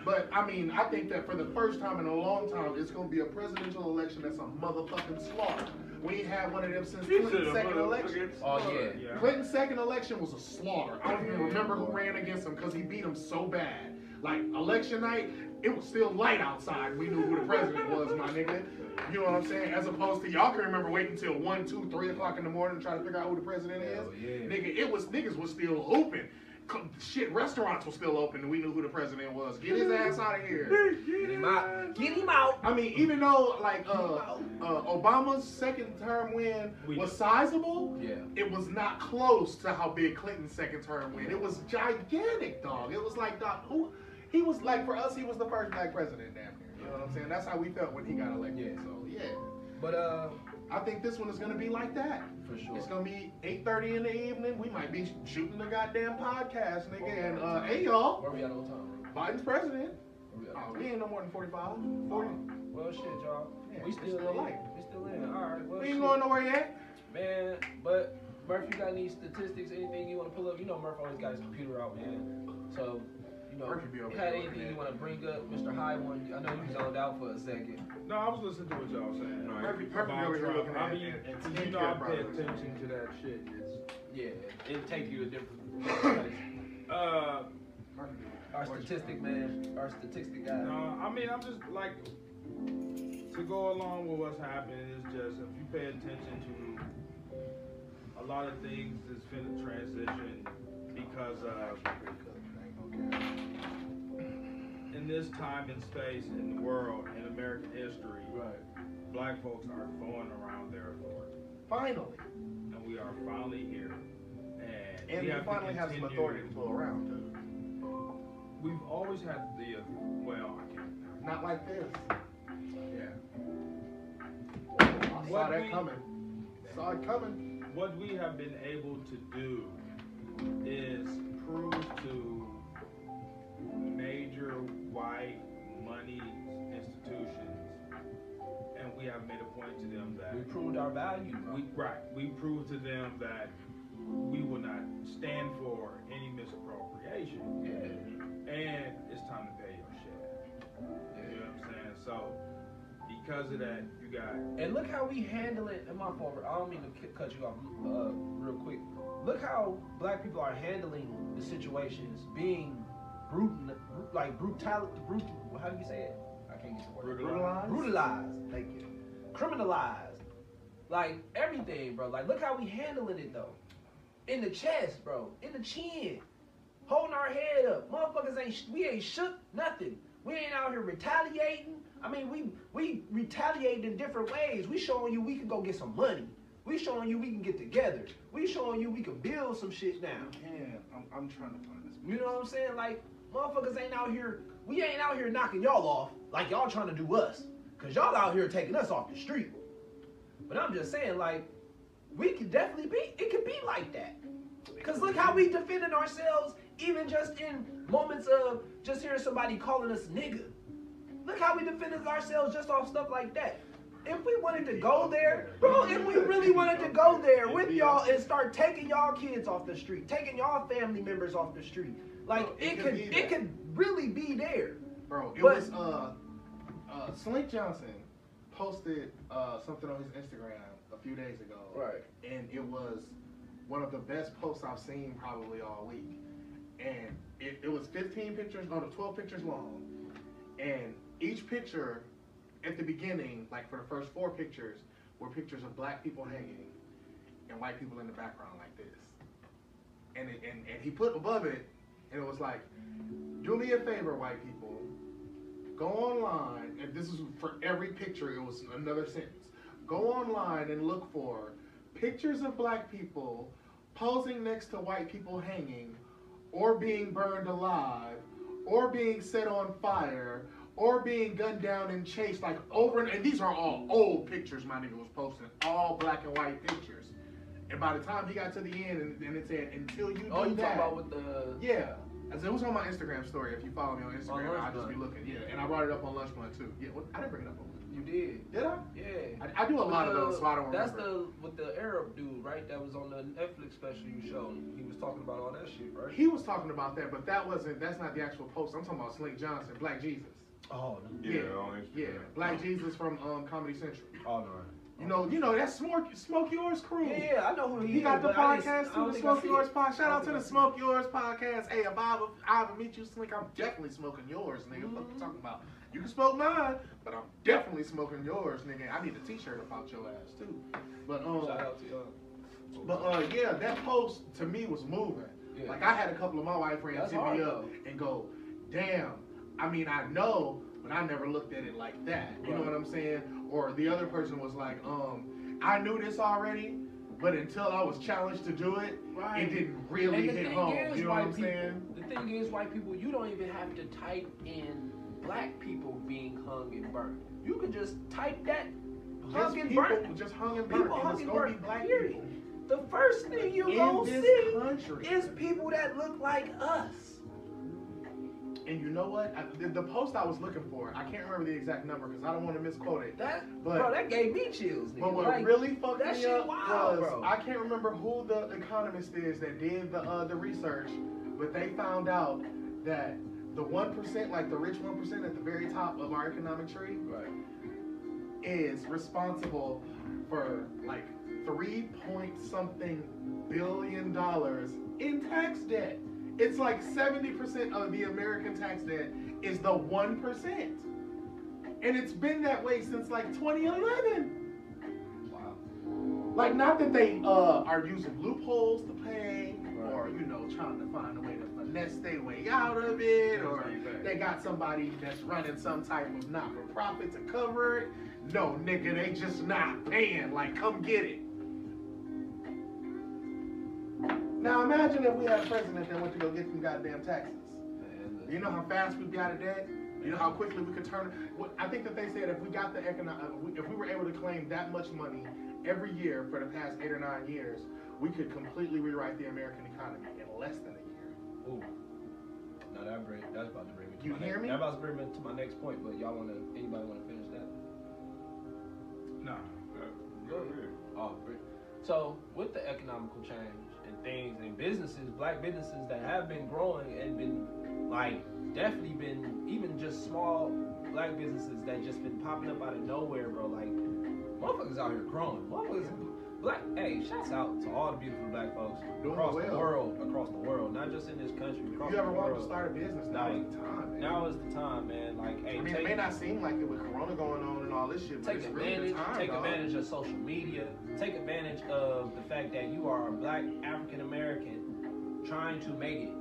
But I mean, I think that for the first time in a long time, it's going to be a presidential election that's a motherfucking slaughter. We ain't had one of them since Clinton's second election. Oh yeah. Yeah. Clinton's second election was a slaughter. I don't even remember who ran against him because he beat him so bad. Like election night, it was still light outside. We knew who the president was, my nigga. You know what I'm saying? As opposed to y'all can remember waiting until one, two, three o'clock in the morning to try to figure out who the president is. Yeah. Nigga, it was niggas was still hooping. Co- Shit, restaurants were still open and we knew who the president was. Get his ass out of here. Get him out. Get him out. I mean, even though like uh, uh, Obama's second term win We was sizable, Yeah. it was not close to how big Clinton's second term win. It was gigantic, dog. It was like, dog, who? He was like for us, he was the first black president, damn near. You know what I'm saying? That's how we felt when he got elected. Yeah. So yeah. But uh, I think this one is gonna be like that. For sure. It's gonna be 8:30 in the evening. We might be shooting the goddamn podcast, nigga. And uh, hey y'all, Where we at on time? Biden's president. We Oh, we ain't no more than 45, 40. Well, shit, y'all. Yeah, we still still light. We still in. All right. Well, We shit. ain't going nowhere yet. Man, but Murph, you got any statistics, anything you want to pull up? You know Murph always got his computer out, man. So, you know, Murphy be you had anything you want to bring up, Mr. High One? I know you zoned out for a second. No, I was listening to what y'all saying. Right. Murphy, Murphy About over here Trump. looking I at, mean, at, at you know, skincare I pay products. attention to that shit. It's, Yeah, it'll take you a different place. uh, Our statistic man, our statistic guy. no, I mean, I'm just like to go along with what's happening is just if you pay attention to a lot of things that's finna transition because of in this time and space in the world in American history, Right. black folks are throwing around their authority, Finally. and we are finally here. And, And we we finally have some authority to pull around, too. We've always had the uh, well, I can't. Not like this. Yeah. I saw What that we- coming. Saw it coming. What we have been able to do is prove to major white money institutions, and we have made a point to them that We proved our value, we right we prove to them that we will not stand for any misappropriation, yeah. and it's time to pay your share. You know what I'm saying? So because of that, you got And look how we handle it. And my fault. I don't mean to cut you off uh, real quick. Look how black people are handling the situations, being brutal, like brutality, brutal. How do you say it? I can't get the word. Brutalized? Brutalized. Thank you. Criminalized. Like everything, bro. Like look how we handling it though. In the chest, bro. In the chin. Holding our head up. Motherfuckers ain't. We ain't shook. Nothing. We ain't out here retaliating. I mean, we we retaliate in different ways. We showing you we can go get some money. We showing you we can get together. We showing you we can build some shit now. Yeah, I'm, I'm trying to find this. You know what I'm saying? Like, motherfuckers ain't out here, we ain't out here knocking y'all off like y'all trying to do us. Cause y'all out here taking us off the street. But I'm just saying, like, we could definitely be, it could be like that. Cause look how we defending ourselves, even just in moments of just hearing somebody calling us nigga. Look how we defended ourselves just off stuff like that. If we wanted to go there, bro, if we really wanted to go there with y'all and start taking y'all kids off the street, taking y'all family members off the street, like Bro, it, it could could it could really be there. Bro, it But- was uh, uh, Slink Johnson posted uh, something on his Instagram a few days ago. Right. And it was one of the best posts I've seen probably all week. And it, it was 15 pictures, no, 12 pictures long. And each picture at the beginning, like for the first four pictures, were pictures of black people hanging and white people in the background like this. And, it, and, and he put above it, and it was like, do me a favor, white people. Go online, and this is for every picture, it was another sentence. Go online and look for pictures of black people posing next to white people hanging, or being burned alive, or being set on fire, or being gunned down and chased, like over and, and these are all old pictures my nigga was posting, all black and white pictures. And by the time he got to the end, and, and it said, until you Oh, you that, talking about with the yeah. As it was on my Instagram story. If you follow me on Instagram, I'll just be looking. Yeah, and I brought it up on Lunch Month too. Yeah, well, I didn't bring it up on Lunch. you did. Did I? Yeah. I, I do a lot of those, so I don't That's remember. the with the Arab dude, right? That was on the Netflix special you showed. He was talking about all that shit, right? He was talking about that, but that wasn't. That's not the actual post. I'm talking about Slink Johnson, Black Jesus. Oh no. Yeah, Yeah. on Instagram. Yeah, Black Jesus from um, Comedy Central. Oh no. You know, you know that's Smoke Smoke Yours crew. Yeah, yeah, I know who he, He is. got the but I didn't- I podcast too, the Smoke Yours podcast. Shout out to the Smoke Yours podcast. Hey, if I ever, I ever meet you, Slink, I'm definitely smoking yours, nigga. What you talking about? You can smoke mine, but I'm definitely smoking yours, nigga. I need a T-shirt about your ass too. But um. Shout out to y'all. but uh, yeah, that post to me was moving. Yeah. Like I had a couple of my white friends That's hit me up and go, "Damn, I mean I know, but I never looked at it like that." You know what I'm saying? Or the other person was like, "Um, I knew this already, but until I was challenged to do it, Right. it didn't really hit home." is, You know what I'm people, saying? The thing is, white people, you don't even have to type in black people being hung and burned. You can just type that Just hung and people burnt. just hung and burnt. People and hung it's and be black Period. people The first thing you in gonna see country. is people that look like us. And you know what? I, the, the post I was looking for, I can't remember the exact number because I don't want to misquote it. That, But- bro, that gave me chills. But what Like, really fucked that me shit up wild, was bro. I can't remember who the economist is that did the uh, the research, but they found out that the one percent, like the rich one percent at the very top of our economic tree, Right. is responsible for like three point something billion dollars in tax debt. It's like 70% of the American tax debt is the 1%. And it's been that way since like 2011. Wow. Like, not that they uh, are using loopholes to pay Right. or, you know, trying to find a way to finesse their way out of it or they got somebody that's running some type of not for profit to cover it. No, nigga, they just not paying. Like, come get it. Now, imagine if we had a president that went to go get some goddamn taxes. You know how fast we'd be out of debt? You know how quickly we could turn. I think that they said if we got the economic, uh, if we were able to claim that much money every year for the past eight or nine years, we could completely rewrite the American economy in less than a year. Ooh. Now that bring that's about to bring me to You my hear next, me? That about to bring me to my next point, but y'all wanna anybody wanna finish that? Nah. Uh, go ahead. Oh. So with the economical change and things and businesses, black businesses that have been growing and been like definitely been even just small black businesses that just been popping up out of nowhere, bro. Like motherfuckers out here growing. Motherfuckers black hey, shouts out to all the beautiful black folks Doing across the world, across the world, not just in this country, across you ever wanted to start a business, now Like, is the time. Man. Now is the time, man. Like, hey, I mean, take, it may not seem like it with Corona going on and all this shit, but take it's really advantage, the time, take dog. advantage of social media. Take advantage of the fact that you are a black African American trying to make it.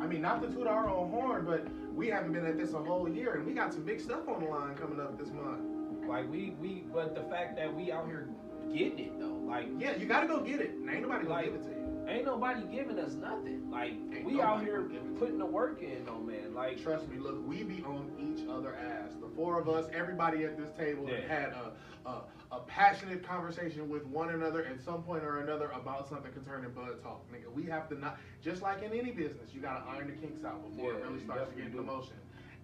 I mean, not to toot our own horn, but we haven't been at this a whole year, and we got some big stuff on the line coming up this month. Like we, we, but the fact that we out here getting it though, like Yeah, you gotta go get it. And ain't nobody gonna Like, give it to you. ain't nobody giving us nothing. Like Ain't we out here gonna give it to putting the work in, though, man. Like Trust me, look, we be on each other ass. The four of us, everybody at this table Yeah. had a, a a passionate conversation with one another at some point or another about something concerning Bud Talk. Nigga, we have to not just like in any business, you gotta iron the kinks out before it really starts to get into motion.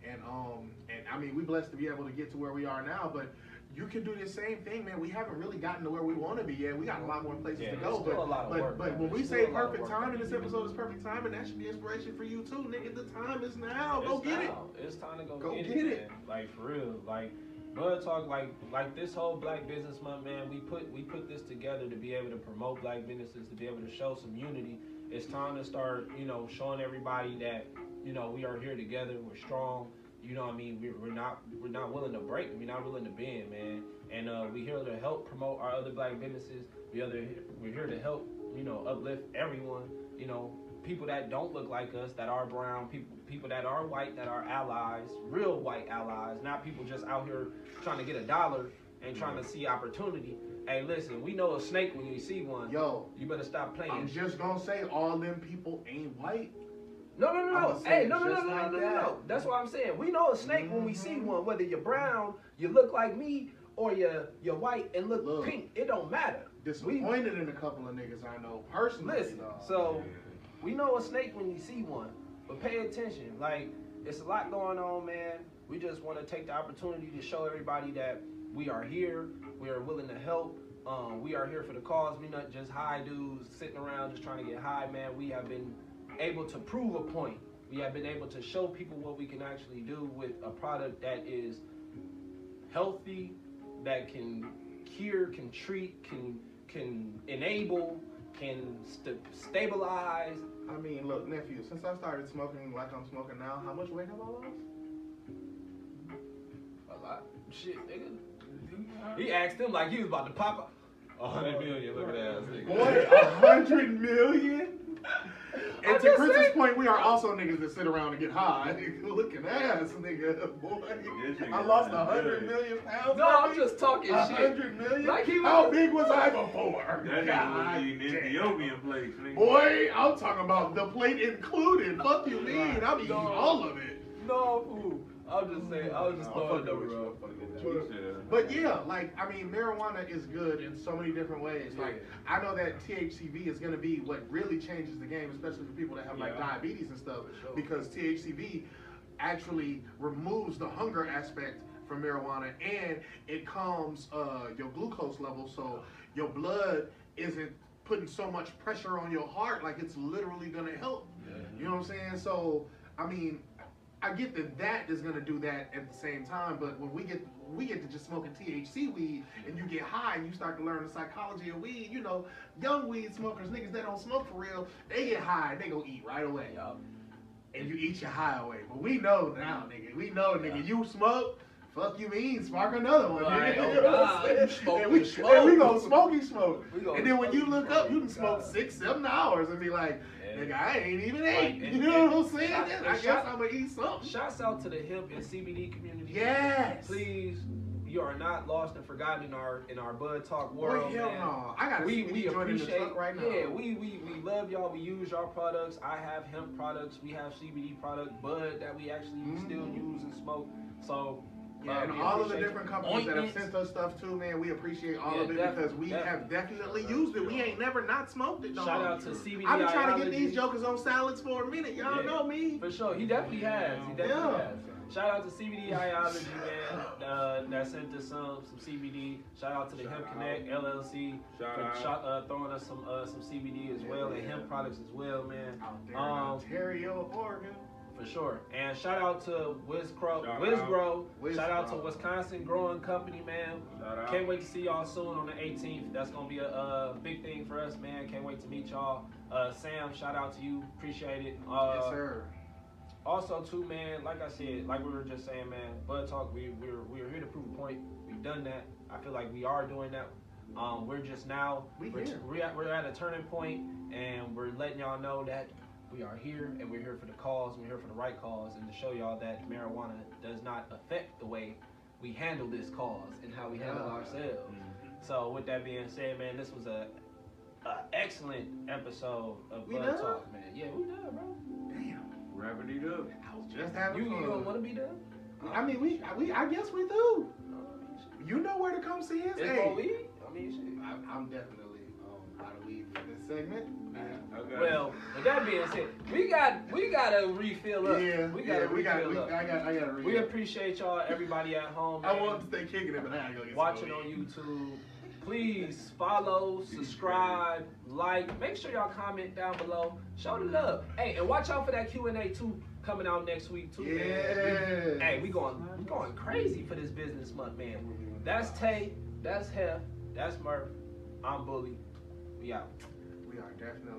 And um and I mean we blessed to be able to get to where we are now, but you can do the same thing, man. We haven't really gotten to where we want to be yet. We got a lot more places Yeah, to go. But, a lot of but, work, but when we say still a lot of perfect time, and this episode is perfect time, and that should be inspiration for you too, nigga. The time is now. Go it's get it. It's time to go, Go get, get it, it. Like for real. Like Bud Talk, like like this whole Black Business Month, man. We put we put this together to be able to promote Black businesses, to be able to show some unity. It's time to start, you know, showing everybody that you know we are here together. We're strong. You know what I mean? We're, we're not we're not willing to break. We're not willing to bend, man. And uh, we're here to help promote our other Black businesses. We other we're here to help, you know, uplift everyone. You know, people that don't look like us, that are brown, people people that are white, that are allies, real white allies, not people just out here trying to get a dollar and trying to see opportunity. Hey, listen, we know a snake when you see one. Yo, You better stop playing. I'm just gonna say all them people ain't white. No, no, no, no. Hey, no, no, no, no, like no, no, no, That's what I'm saying. We know a snake when we see Mhm. one, whether you're brown, you look like me, or you're you're white and look, Look. pink. It don't matter. We Disappointed in a couple of niggas I know personally. listen. dog. So we know a snake when we see one, but pay attention. Like it's a lot going on, man. We just want to take the opportunity to show everybody that we are here. We are willing to help. Um, we are here for the cause. We not just high dudes sitting around just trying to get high, man. We have been able to prove a point. We have been able to show people what we can actually do with a product that is healthy, that can cure, can treat, can can enable, can st- stabilize. I mean, look, nephew. Since I started smoking like I'm smoking now, how much weight have I lost? A lot. Shit, nigga. He asked him like he was about to pop up. A hundred million, look at that ass nigga. Boy, a hundred million. And to Chris's saying. point, we are also niggas that sit around and get high. Looking ass, nigga. Boy, nigga I lost a done hundred good. million pounds. No, I'm just talking A shit. hundred million. Like he was- How big was I before? That nigga God was eating damn. Ethiopian plates, nigga. Boy, I'm talking about the plate included. Fuck you mean? I'm eating No. all of it. No, fool. I'm just saying. I was just throwing a number out. But yeah, like I mean, marijuana is good in so many different ways. Like I know that THCV is going to be what really changes the game, especially for people that have like diabetes and stuff, sure. because THCV actually removes the hunger aspect from marijuana and it calms uh, your glucose level, so your blood isn't putting so much pressure on your heart. Like it's literally going to help. You know what I'm saying? So I mean, I get that that is gonna do that at the same time, but when we get we get to just smoking THC weed and you get high and you start to learn the psychology of weed, you know, young weed smokers, niggas that don't smoke for real, they get high and they go eat right away. Yup. And you eat your high away. But we know now, nigga. We know, nigga, you smoke. Fuck you mean, spark another one. Right, nigga. oh You know God, smoke, and we, smoke. And we gonna smoke. We and then when you look up, you can smoke six, seven hours and be like. Nigga, I ain't even ate. and- you know what I'm saying? shout- I guess shout- I'm gonna eat something. Shouts out to the hemp and CBD community. Yes. Please, you are not lost and forgotten in our in our Bud Talk world. hell man. no. I got we we appreciate right now. yeah we, we we love y'all we use y'all products i have hemp products we have cbd product bud that we actually mm-hmm. still use and smoke so Yeah, uh, and all of the different you. companies that have sent us stuff too, man, we appreciate all Yeah, of it because we have definitely used it. We ain't never not smoked it. dog. shout out to cbd I've been trying to get these jokers on salads for a minute. Y'all Yeah. know me. For sure, he definitely has. He definitely Yeah. has. Shout out to CBD Iology, man, uh, that sent us some some CBD. Shout out to the Hemp Connect LLC Shout for out. shot, uh, throwing us some uh, some CBD as well and hemp products as well, man. Out there in Um, Ontario, Oregon. For sure. And shout out to WizCro, Shout WizGrow. out. Shout out to Wisconsin Growing Company, man. Shout out. Can't wait to see y'all soon on the 18th. That's gonna be a, uh big thing for us, man. Can't wait to meet y'all. Uh, Sam, shout out to you. Appreciate it. Uh, yes, sir. Also, too, man, like I said, like we were just saying, man, Bud Talk, we, we're, we're here to prove a point. We've done that. I feel like we are doing that. Um, we're just now, We we're, here. we're, at, we're at a turning point, and we're letting y'all know that we are here, and we're here for the cause, and we're here for the right cause, and to show y'all that marijuana does not affect the way we handle this cause and how we handle Yeah. ourselves. Mm-hmm. So, with that being said, man, this was a, a excellent episode of We Bud done? Talk, man. Yeah, we done, bro. Damn. Wrapping it up. I was just having You, you fun. don't want to be done? I mean, we, we, I guess we do. Oh, you know where to come see us. It's Hey, for? I mean, shit. I, I'm definitely out for this segment. Okay. Well, with that being said, we got we got to refill up. yeah, we got yeah, to we got, refill we, up. I got, I got to read. we appreciate y'all, everybody at home. I want to stay kicking it, but I gotta go get some watching on YouTube. Please follow, subscribe, like. Make sure y'all comment down below. Show the love. Hey, and watch out for that Q and A too coming out next week too. man. We- hey, we going we going crazy for this business month, man. That's Tay. That's Hef. That's Murph. I'm Bully. Out. We are definitely